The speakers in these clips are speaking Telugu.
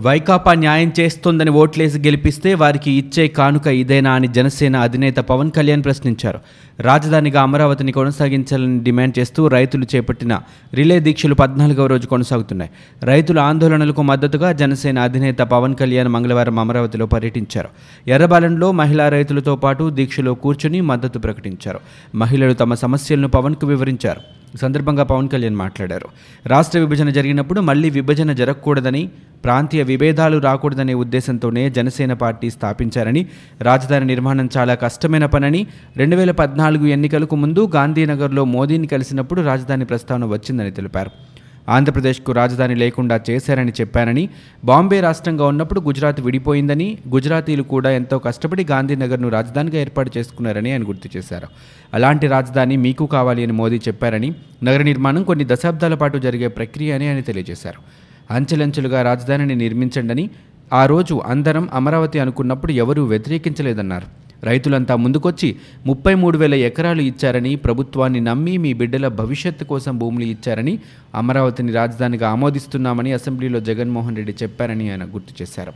వైకాపా న్యాయం చేస్తోందని ఓట్లేసి గెలిపిస్తే వారికి ఇచ్చే కానుక ఇదేనా అని జనసేన అధినేత పవన్ కళ్యాణ్ ప్రశ్నించారు. రాజధానిగా అమరావతిని కొనసాగించాలని డిమాండ్ చేస్తూ రైతులు చేపట్టిన రిలే దీక్షలు పద్నాలుగవ రోజు కొనసాగుతున్నాయి. రైతుల ఆందోళనలకు మద్దతుగా జనసేన అధినేత పవన్ కళ్యాణ్ మంగళవారం అమరావతిలో పర్యటించారు. ఎర్రబాలెంలో మహిళా రైతులతో పాటు దీక్షలో కూర్చుని మద్దతు ప్రకటించారు. మహిళలు తమ సమస్యలను పవన్కు వివరించారు. సందర్భంగా పవన్ కళ్యాణ్ మాట్లాడారు. రాష్ట్ర విభజన జరిగినప్పుడు మళ్ళీ విభజన జరగకూడదని ప్రాంతీయ విభేదాలు రాకూడదనే ఉద్దేశంతోనే జనసేన పార్టీ స్థాపించారని రాజధాని నిర్మాణం చాలా కష్టమైన పనని రెండు వేల పద్నాలుగు ఎన్నికలకు ముందు గాంధీనగర్లో మోదీని కలిసినప్పుడు రాజధాని ప్రస్తావన వచ్చిందని తెలిపారు. ఆంధ్రప్రదేశ్కు రాజధాని లేకుండా చేశారని చెప్పానని బాంబే రాష్ట్రంగా ఉన్నప్పుడు గుజరాత్ విడిపోయిందని గుజరాతీలు కూడా ఎంతో కష్టపడి గాంధీనగర్ను రాజధానిగా ఏర్పాటు చేసుకున్నారని ఆయన గుర్తు చేశారు. అలాంటి రాజధాని మీకు కావాలి అని మోదీ చెప్పారని నగర నిర్మాణం కొన్ని దశాబ్దాల పాటు జరిగే ప్రక్రియ అని ఆయన తెలియజేశారు. అంచెలంచెలుగా రాజధానిని నిర్మించండని ఆ రోజు అందరం అమరావతి అనుకున్నప్పుడు ఎవరూ వ్యతిరేకించలేదన్నారు. రైతులంతా ముందుకొచ్చి ముప్పై మూడు వేల ఎకరాలు ఇచ్చారని ప్రభుత్వాన్ని నమ్మి మీ బిడ్డల భవిష్యత్తు కోసం భూములు ఇచ్చారని అమరావతిని రాజధానిగా ఆమోదిస్తున్నామని అసెంబ్లీలో జగన్మోహన్ రెడ్డి చెప్పారని ఆయన గుర్తు చేశారు.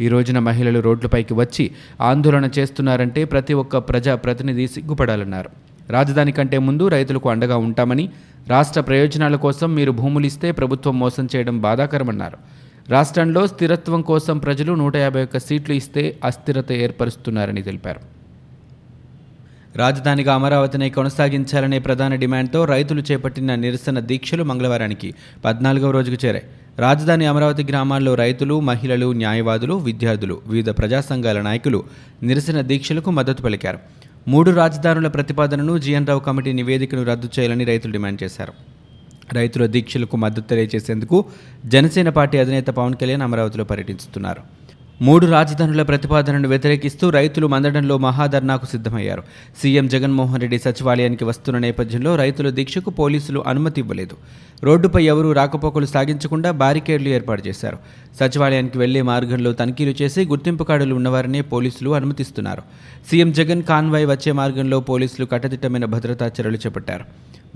ఈ రోజున మహిళలు రోడ్లపైకి వచ్చి ఆందోళన చేస్తున్నారంటే ప్రతి ఒక్క ప్రజా ప్రతినిధి సిగ్గుపడాలన్నారు. రాజధాని కంటే ముందు రైతులకు అండగా ఉంటామని రాష్ట్ర ప్రయోజనాల కోసం మీరు భూములు ఇస్తే ప్రభుత్వం మోసం చేయడం బాధాకరమన్నారు. రాష్ట్రంలో స్థిరత్వం కోసం ప్రజలు నూట యాభై ఒక్క సీట్లు ఇస్తే అస్థిరత ఏర్పరుస్తున్నారని తెలిపారు. రాజధానిగా అమరావతిని కొనసాగించాలనే ప్రధాన డిమాండ్తో రైతులు చేపట్టిన నిరసన దీక్షలు మంగళవారానికి పద్నాలుగవ రోజుకు చేరాయి. రాజధాని అమరావతి గ్రామాల్లో రైతులు మహిళలు న్యాయవాదులు విద్యార్థులు వివిధ ప్రజా సంఘాల నాయకులు నిరసన దీక్షలకు మద్దతు పలికారు. మూడు రాజధానుల ప్రతిపాదనను జీఎన్ రావు కమిటీ నివేదికను రద్దు చేయాలని రైతులు డిమాండ్ చేశారు. రైతుల దీక్షలకు మద్దతు తెలియజేసేందుకు జనసేన పార్టీ అధినేత పవన్ కళ్యాణ్ అమరావతిలో పర్యటిస్తున్నారు. మూడు రాజధానుల ప్రతిపాదనను వ్యతిరేకిస్తూ రైతులు మందడంలో మహాధర్నాకు సిద్ధమయ్యారు. సీఎం జగన్మోహన్ రెడ్డి సచివాలయానికి వస్తున్న నేపథ్యంలో రైతుల దీక్షకు పోలీసులు అనుమతి ఇవ్వలేదు. రోడ్డుపై ఎవరూ రాకపోకలు సాగించకుండా బారికేడ్లు ఏర్పాటు చేశారు. సచివాలయానికి వెళ్ళే మార్గంలో తనిఖీలు చేసి గుర్తింపు కార్డులు ఉన్నవారినే పోలీసులు అనుమతిస్తున్నారు. సీఎం జగన్ కాన్వాయ్ వచ్చే మార్గంలో పోలీసులు కట్టదిట్టమైన భద్రతా చర్యలు చేపట్టారు.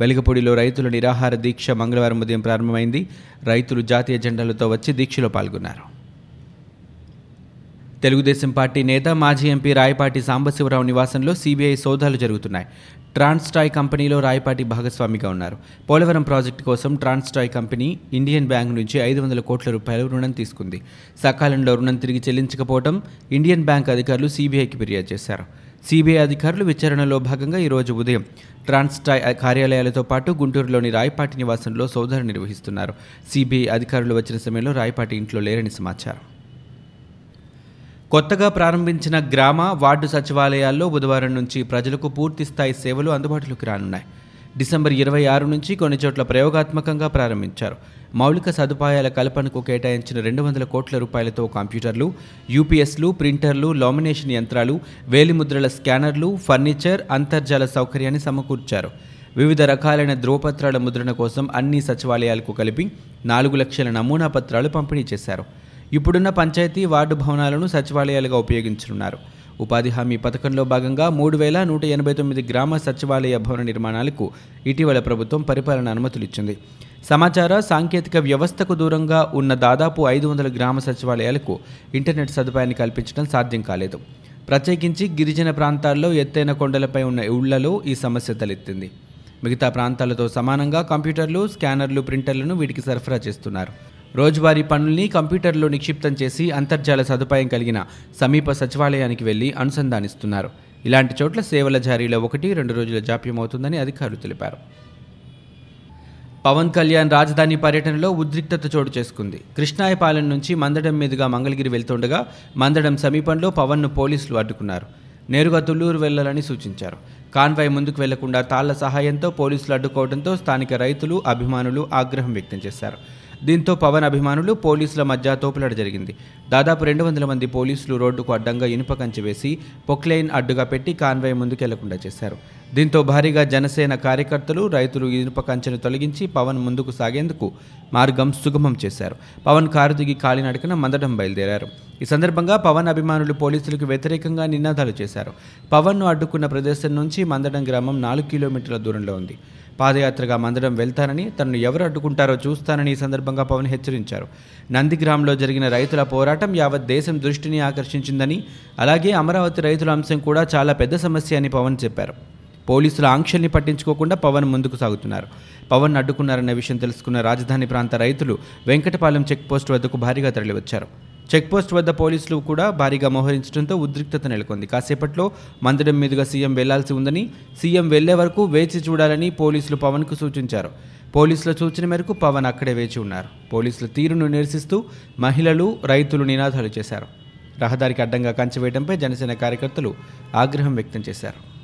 వెలిగపూడిలో రైతుల నిరాహార దీక్ష మంగళవారం ఉదయం ప్రారంభమైంది. రైతులు జాతీయ జెండాలతో వచ్చి దీక్షలో పాల్గొన్నారు. తెలుగుదేశం పార్టీ నేత మాజీ ఎంపీ రాయపాటి సాంబశివరావు నివాసంలో సీబీఐ సోదాలు జరుగుతున్నాయి. ట్రాన్స్టాయ్ కంపెనీలో రాయపాటి భాగస్వామిగా ఉన్నారు. పోలవరం ప్రాజెక్టు కోసం ట్రాన్స్టాయ్ కంపెనీ ఇండియన్ బ్యాంక్ నుంచి ఐదు వందల కోట్ల రూపాయలు రుణం తీసుకుంది. సకాలంలో రుణం తిరిగి చెల్లించకపోవడం ఇండియన్ బ్యాంక్ అధికారులు సీబీఐకి ఫిర్యాదు చేశారు. సిబిఐ అధికారులు విచారణలో భాగంగా ఈరోజు ఉదయం ట్రాన్స్టాయ్ కార్యాలయాలతో పాటు గుంటూరులోని రాయపాటి నివాసంలో సోదరు నిర్వహిస్తున్నారు. సిబిఐ అధికారులు వచ్చిన సమయంలో రాయపాటి ఇంట్లో లేరని సమాచారం. కొత్తగా ప్రారంభించిన గ్రామ వార్డు సచివాలయాల్లో బుధవారం నుంచి ప్రజలకు పూర్తి స్థాయి సేవలు అందుబాటులోకి రానున్నాయి. డిసెంబర్ ఇరవై ఆరు నుంచి కొన్ని చోట్ల ప్రయోగాత్మకంగా ప్రారంభించారు. మౌలిక సదుపాయాల కల్పనకు కేటాయించిన రెండు వందల కోట్ల రూపాయలతో కంప్యూటర్లు యూపీఎస్లు ప్రింటర్లు లామినేషన్ యంత్రాలు వేలిముద్రల స్కానర్లు ఫర్నిచర్ అంతర్జాల సౌకర్యాన్ని సమకూర్చారు. వివిధ రకాలైన ధ్రువపత్రాల ముద్రణ కోసం అన్ని సచివాలయాలకు కలిపి నాలుగు లక్షల నమూనా పత్రాలు పంపిణీ చేశారు. ఇప్పుడున్న పంచాయతీ వార్డు భవనాలను సచివాలయాలుగా ఉపయోగించనున్నారు. ఉపాధి హామీ పథకంలో భాగంగా మూడు వేల నూట ఎనభై తొమ్మిది గ్రామ సచివాలయ భవన నిర్మాణాలకు ఇటీవల ప్రభుత్వం పరిపాలన అనుమతులు ఇచ్చింది సమాచార సాంకేతిక వ్యవస్థకు దూరంగా ఉన్న దాదాపు ఐదు వందల గ్రామ సచివాలయాలకు ఇంటర్నెట్ సదుపాయాన్ని కల్పించడం సాధ్యం కాలేదు. ప్రత్యేకించి గిరిజన ప్రాంతాల్లో ఎత్తైన కొండలపై ఉన్న ఇళ్ళలో ఈ సమస్య తలెత్తింది. మిగతా ప్రాంతాలతో సమానంగా కంప్యూటర్లు స్కానర్లు ప్రింటర్లను వీటికి సరఫరా చేస్తున్నారు. రోజువారీ పనుల్ని కంప్యూటర్లో నిక్షిప్తం చేసి అంతర్జాల సదుపాయం కలిగిన సమీప సచివాలయానికి వెళ్ళి అనుసంధానిస్తున్నారు. ఇలాంటి చోట్ల సేవల జారీలో ఒకటి రెండు రోజుల జాప్యం అవుతుందని అధికారులు తెలిపారు. పవన్ కళ్యాణ్ రాజధాని పర్యటనలో ఉద్రిక్తత చోటు చేసుకుంది. కృష్ణాయపాలెం నుంచి మందడం మీదుగా మంగళగిరి వెళ్తుండగా మందడం సమీపంలో పవన్ను పోలీసులు అడ్డుకున్నారు. నేరుగా తుళ్ళూరు వెళ్ళాలని సూచించారు. కాన్వాయ్ ముందుకు వెళ్ళకుండా తాళ్ళ సహాయంతో పోలీసులు అడ్డుకోవడంతో స్థానిక రైతులు అభిమానులు ఆగ్రహం వ్యక్తం చేశారు. దీంతో పవన్ అభిమానులు పోలీసుల మధ్య తోపులాట జరిగింది. దాదాపు రెండు వందల మంది పోలీసులు రోడ్డుకు అడ్డంగా ఇనుప కంచె వేసి పొక్లైన్ అడ్డుగా పెట్టి కాన్వాయ్ ముందుకెళ్ళకుండా చేశారు. దీంతో భారీగా జనసేన కార్యకర్తలు రైతులు ఇనుప కంచెను తొలగించి పవన్ ముందుకు సాగేందుకు మార్గం సుగమం చేశారు. పవన్ కారు దిగి కాలినడకన మందడం బయలుదేరారు. ఈ సందర్భంగా పవన్ అభిమానులు పోలీసులకు వ్యతిరేకంగా నినాదాలు చేశారు. పవన్ను అడ్డుకున్న ప్రదేశం నుంచి మందడం గ్రామం నాలుగు కిలోమీటర్ల దూరంలో ఉంది. పాదయాత్రగా మందడం వెళ్తానని తనను ఎవరు అడ్డుకుంటారో చూస్తానని ఈ సందర్భంగా పవన్ హెచ్చరించారు. నందిగ్రామ్లో జరిగిన రైతుల పోరాటం యావత్ దేశం దృష్టిని ఆకర్షించిందని అలాగే అమరావతి రైతుల అంశం కూడా చాలా పెద్ద సమస్య అని పవన్ చెప్పారు. పోలీసుల ఆంక్షల్ని పట్టించుకోకుండా పవన్ ముందుకు సాగుతున్నారు. పవన్ అడ్డుకున్నారన్న విషయం తెలుసుకున్న రాజధాని ప్రాంత రైతులు వెంకటపాలెం చెక్పోస్ట్ వద్దకు భారీగా తరలివచ్చారు. చెక్పోస్ట్ వద్ద పోలీసులు కూడా భారీగా మోహరించడంతో ఉద్రిక్తత నెలకొంది. కాసేపట్లో మందిరం మీదుగా సీఎం వెళ్ళాల్సి ఉందని సీఎం వెళ్ళే వరకు వేచి చూడాలని పోలీసులు పవన్కు సూచించారు. పోలీసుల సూచన మేరకు పవన్ అక్కడే వేచి ఉన్నారు. పోలీసుల తీరును నిరసిస్తూ మహిళలు రైతులు నినాదాలు చేశారు. రహదారికి అడ్డంగా కంచవేయడంపై జనసేన కార్యకర్తలు ఆగ్రహం వ్యక్తం చేశారు.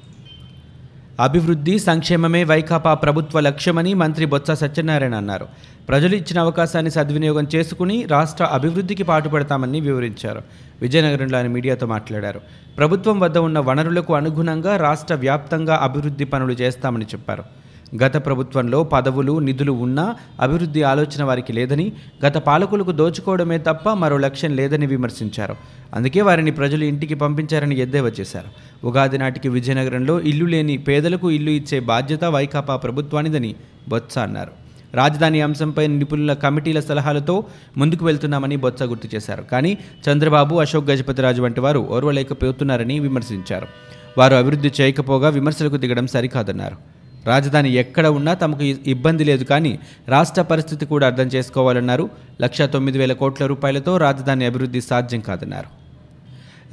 అభివృద్ధి సంక్షేమమే వైకాపా ప్రభుత్వ లక్ష్యమని మంత్రి బొత్స సత్యనారాయణ అన్నారు. ప్రజలు ఇచ్చిన అవకాశాన్ని సద్వినియోగం చేసుకుని రాష్ట్ర అభివృద్ధికి పాటుపడతామని వివరించారు. విజయనగరంలో ఆయన మీడియాతో మాట్లాడారు. ప్రభుత్వం వద్ద ఉన్న వనరులకు అనుగుణంగా రాష్ట్ర వ్యాప్తంగా అభివృద్ధి పనులు చేస్తామని చెప్పారు. గత ప్రభుత్వంలో పదవులు నిధులు ఉన్నా అభివృద్ధి ఆలోచన వారికి లేదని గత పాలకులకు దోచుకోవడమే తప్ప మరో లక్ష్యం లేదని విమర్శించారు. అందుకే వారిని ప్రజలు ఇంటికి పంపించారని ఎద్దేవా చేశారు. ఉగాది నాటికి విజయనగరంలో ఇల్లు లేని పేదలకు ఇల్లు ఇచ్చే బాధ్యత వైకాపా ప్రభుత్వానిదని బొత్స అన్నారు. రాజధాని అంశంపై నిపుణుల కమిటీల సలహాలతో ముందుకు వెళ్తున్నామని బొత్స గుర్తు చేశారు. కానీ చంద్రబాబు అశోక్ గజపతిరాజు వంటి వారు ఓర్వలేకపోతున్నారని విమర్శించారు. వారు అభివృద్ధి చేయకపోగా విమర్శలకు దిగడం సరికాదన్నారు. రాజధాని ఎక్కడ ఉన్నా తమకు ఇబ్బంది లేదు కానీ రాష్ట్ర పరిస్థితి కూడా అర్థం చేసుకోవాలన్నారు. లక్ష తొమ్మిది వేల కోట్ల రూపాయలతో రాజధాని అభివృద్ధి సాధ్యం కాదన్నారు.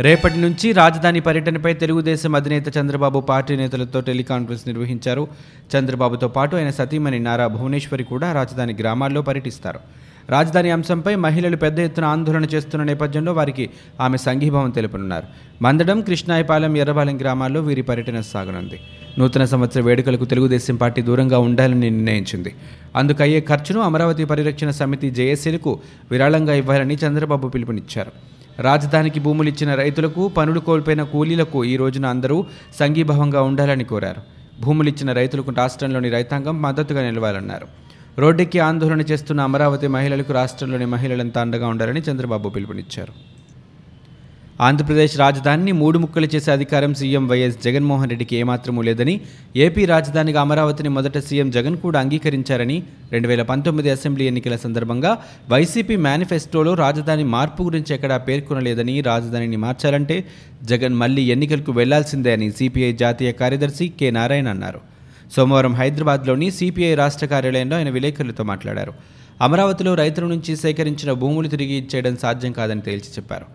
రేపటి నుంచి రాజధాని పర్యటనపై తెలుగుదేశం అధినేత చంద్రబాబు పార్టీ నేతలతో టెలికాన్ఫరెన్స్ నిర్వహించారు. చంద్రబాబుతో పాటు ఆయన సతీమణి నారా భువనేశ్వరి కూడా రాజధాని గ్రామాల్లో పర్యటిస్తారు. రాజధాని అంశంపై మహిళలు పెద్ద ఎత్తున ఆందోళన చేస్తున్న నేపథ్యంలో వారికి ఆమె సంఘీభావం తెలుపనున్నారు. మందడం కృష్ణాయపాలెం ఎర్రబాలెం గ్రామాల్లో వీరి పర్యటన సాగనుంది. నూతన సంవత్సర వేడుకలకు తెలుగుదేశం పార్టీ దూరంగా ఉండాలని నిర్ణయించింది. అందుకయ్యే ఖర్చును అమరావతి పరిరక్షణ సమితి జేఏసీలకు విరాళంగా ఇవ్వాలని చంద్రబాబు పిలుపునిచ్చారు. రాజధానికి భూములు ఇచ్చిన రైతులకు పనులు కోల్పోయిన కూలీలకు ఈ రోజున అందరూ సంఘీభావంగా ఉండాలని కోరారు. భూములిచ్చిన రైతులకు రాష్ట్రంలోని రైతాంగం మద్దతుగా నిలవాలన్నారు. రోడ్డెక్కి ఆందోళన చేస్తున్న అమరావతి మహిళలకు రాష్ట్రంలోని మహిళలంతా అండగా ఉండాలని చంద్రబాబు పిలుపునిచ్చారు. ఆంధ్రప్రదేశ్ రాజధానిని మూడు ముక్కలు చేసే అధికారం సీఎం వైఎస్ జగన్మోహన్ రెడ్డికి ఏమాత్రమూ లేదని ఏపీ రాజధానిగా అమరావతిని మొదట సీఎం జగన్ కూడా అంగీకరించారని రెండు వేల పంతొమ్మిది అసెంబ్లీ ఎన్నికల సందర్భంగా వైసీపీ మేనిఫెస్టోలో రాజధాని మార్పు గురించి ఎక్కడా పేర్కొనలేదని రాజధానిని మార్చాలంటే జగన్ మళ్ళీ ఎన్నికలకు వెళ్ళాల్సిందే అని సిపిఐ జాతీయ కార్యదర్శి కె నారాయణ అన్నారు. సోమవారం హైదరాబాద్లోని సిపిఐ రాష్ట్ర కార్యాలయంలో ఆయన విలేకరులతో మాట్లాడారు. అమరావతిలో రైతుల నుంచి సేకరించిన భూములు తిరిగి ఇచ్చేయడం సాధ్యం కాదని తేల్చి చెప్పారు.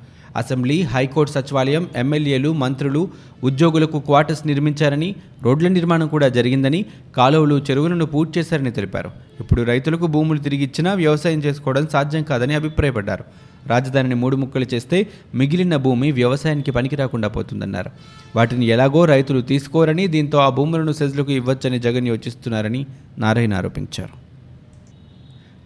అసెంబ్లీ హైకోర్టు సచివాలయం ఎమ్మెల్యేలు మంత్రులు ఉద్యోగులకు క్వార్టర్స్ నిర్మించారని రోడ్ల నిర్మాణం కూడా జరిగిందని కాలువలు చెరువులను పూర్తి చేశారని తెలిపారు. ఇప్పుడు రైతులకు భూములు తిరిగి ఇచ్చినా వ్యవసాయం చేసుకోవడం సాధ్యం కాదని అభిప్రాయపడ్డారు. రాజధానిని మూడు ముక్కలు చేస్తే మిగిలిన భూమి వ్యవసాయానికి పనికి రాకుండా పోతుందన్నారు. వాటిని ఎలాగో రైతులు తీసుకోరని దీంతో ఆ భూములను సెజ్లకు ఇవ్వచ్చని జగన్ యోచిస్తున్నారని నారాయణ ఆరోపించారు.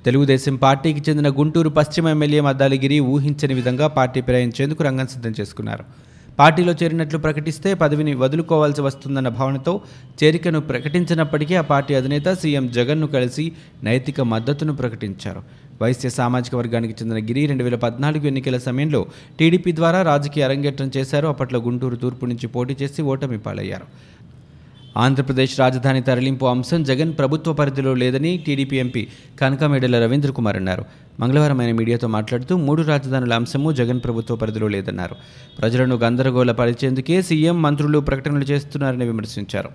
తెలుగుదేశం పార్టీకి చెందిన గుంటూరు పశ్చిమ ఎమ్మెల్యే మద్దాలిగిరి ఊహించని విధంగా పార్టీ ప్రయాణించేందుకు రంగం సిద్ధం చేసుకున్నారు. పార్టీలో చేరినట్లు ప్రకటిస్తే పదవిని వదులుకోవాల్సి వస్తుందన్న భావనతో చేరికను ప్రకటించినప్పటికీ ఆ పార్టీ అధినేత సీఎం జగన్ను కలిసి నైతిక మద్దతును ప్రకటించారు. వైశ్య సామాజిక వర్గానికి చెందిన గిరి రెండు వేల పద్నాలుగు ఎన్నికల సమయంలో టీడీపీ ద్వారా రాజకీయ అరంగేట్రం చేశారు. అప్పట్లో గుంటూరు తూర్పు నుంచి పోటీ చేసి ఓటమి పాలయ్యారు. ఆంధ్రప్రదేశ్ రాజధాని తరలింపు అంశం జగన్ ప్రభుత్వ పరిధిలో లేదని టీడీపీ ఎంపీ కనకమేడల రవీంద్ర కుమార్ అన్నారు. మంగళవారం ఆయన మీడియాతో మాట్లాడుతూ మూడు రాజధానుల అంశము జగన్ ప్రభుత్వ పరిధిలో లేదన్నారు. ప్రజలను గందరగోళ పరిచేందుకే సీఎం మంత్రులు ప్రకటనలు చేస్తున్నారని విమర్శించారు.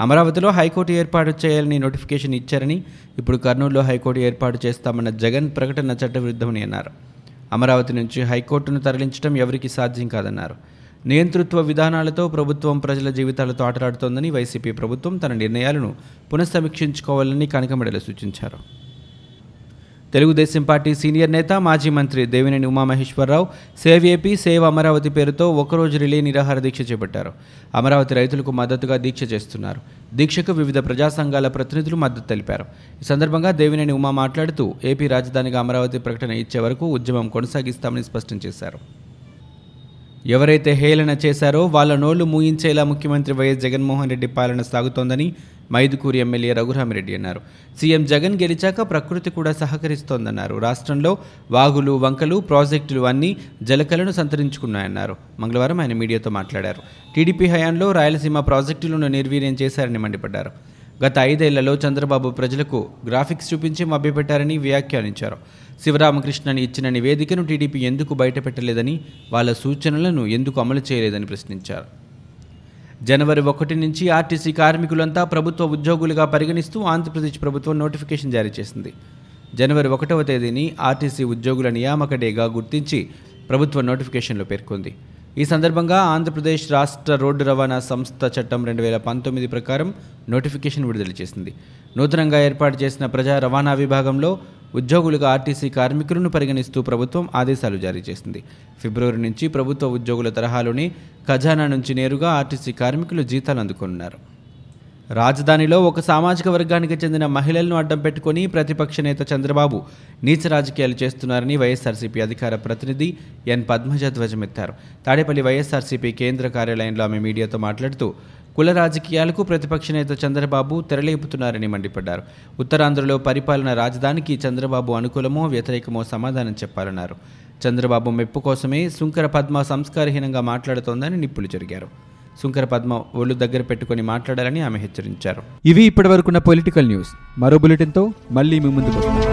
అమరావతిలో హైకోర్టు ఏర్పాటు చేయాలని నోటిఫికేషన్ ఇచ్చారని ఇప్పుడు కర్నూలులో హైకోర్టు ఏర్పాటు చేస్తామన్న జగన్ ప్రకటన చట్టవిరుద్ధమని అన్నారు. అమరావతి నుంచి హైకోర్టును తరలించడం ఎవరికి సాధ్యం కాదన్నారు. నియంతృత్వ విధానాలతో ప్రభుత్వం ప్రజల జీవితాలతో ఆటలాడుతోందని వైసీపీ ప్రభుత్వం తన నిర్ణయాలను పునఃసమీక్షించుకోవాలని కనకమెడలు సూచించారు. తెలుగుదేశం పార్టీ సీనియర్ నేత మాజీ మంత్రి Devineni Umamaheswara Rao save AP save Amaravati పేరుతో ఒకరోజు రిలే నిరాహార దీక్ష చేపట్టారు. అమరావతి రైతులకు మద్దతుగా దీక్ష చేస్తున్నారు. దీక్షకు వివిధ ప్రజా సంఘాల ప్రతినిధులు మద్దతు తెలిపారు. ఈ సందర్భంగా దేవినేని ఉమా మాట్లాడుతూ ఏపీ రాజధానిగా అమరావతి ప్రకటన ఇచ్చే వరకు ఉద్యమం కొనసాగిస్తామని స్పష్టం చేశారు. ఎవరైతే హేళన చేశారో వాళ్ళ నోళ్ళు మూయించేలా ముఖ్యమంత్రి వైఎస్ జగన్మోహన్ రెడ్డి పాలన సాగుతోందని మైదుకూరి ఎమ్మెల్యే రఘురామిరెడ్డి అన్నారు. సీఎం జగన్ గెలిచాక ప్రకృతి కూడా సహకరిస్తోందన్నారు. రాష్ట్రంలో వాగులు వంకలు ప్రాజెక్టులు అన్నీ జలకలను సంతరించుకున్నాయన్నారు. మంగళవారం ఆయన మీడియాతో మాట్లాడారు. టీడీపీ హయాంలో రాయలసీమ ప్రాజెక్టులను నిర్వీర్యం చేశారని మండిపడ్డారు. గత ఐదేళ్ళలో చంద్రబాబు ప్రజలకు గ్రాఫిక్స్ చూపించి మభ్యపెట్టారని వ్యాఖ్యానించారు. శివరామకృష్ణని ఇచ్చిన నివేదికను టీడీపీ ఎందుకు బయటపెట్టలేదని వాళ్ళ సూచనలను ఎందుకు అమలు చేయలేదని ప్రశ్నించారు. జనవరి ఒకటి నుంచి ఆర్టీసీ కార్మికులంతా ప్రభుత్వ ఉద్యోగులుగా పరిగణిస్తూ ఆంధ్రప్రదేశ్ ప్రభుత్వం నోటిఫికేషన్ జారీ చేసింది. జనవరి ఒకటవ తేదీని ఆర్టీసీ ఉద్యోగుల నియామక డేగా గుర్తించి ప్రభుత్వ నోటిఫికేషన్లో పేర్కొంది. ఈ సందర్భంగా ఆంధ్రప్రదేశ్ రాష్ట్ర రోడ్డు రవాణా సంస్థ చట్టం రెండు వేల పంతొమ్మిది ప్రకారం నోటిఫికేషన్ విడుదల చేసింది. నూతనంగా ఏర్పాటు చేసిన ప్రజా రవాణా విభాగంలో ఉద్యోగులుగా ఆర్టీసీ కార్మికులను పరిగణిస్తూ ప్రభుత్వం ఆదేశాలు జారీ చేసింది. ఫిబ్రవరి నుంచి ప్రభుత్వ ఉద్యోగుల తరహాలోనే ఖజానా నుంచి నేరుగా ఆర్టీసీ కార్మికులు జీతాలు అందుకున్నారు రాజధానిలో ఒక సామాజిక వర్గానికి చెందిన మహిళలను అడ్డం పెట్టుకుని ప్రతిపక్ష నేత చంద్రబాబు నీచ రాజకీయాలు చేస్తున్నారని వైఎస్ఆర్సీపీ అధికార ప్రతినిధి ఎన్ పద్మజ ధ్వజమెత్తారు తాడేపల్లి వైఎస్ఆర్సీపీ కేంద్ర కార్యాలయంలో ఆమె మీడియాతో మాట్లాడుతూ కుల రాజకీయాలకు ప్రతిపక్ష నేత చంద్రబాబు తెరలేపుతున్నారని మండిపడ్డారు. ఉత్తరాంధ్రలో పరిపాలన రాజధానికి చంద్రబాబు అనుకూలమో వ్యతిరేకమో సమాధానం చెప్పాలన్నారు. చంద్రబాబు మెప్పు కోసమే శుంకర పద్మ సంస్కారహీనంగా మాట్లాడుతోందని నిప్పులు జరిగారు. శుంకర పద్మ ఒళ్ళు దగ్గర పెట్టుకుని మాట్లాడాలని ఆమె హెచ్చరించారు. ఇవి ఇప్పటివరకున్న పొలిటికల్ న్యూస్ మరో బులెటిన్తో మళ్ళీ మీ ముందుకు వస్తాం.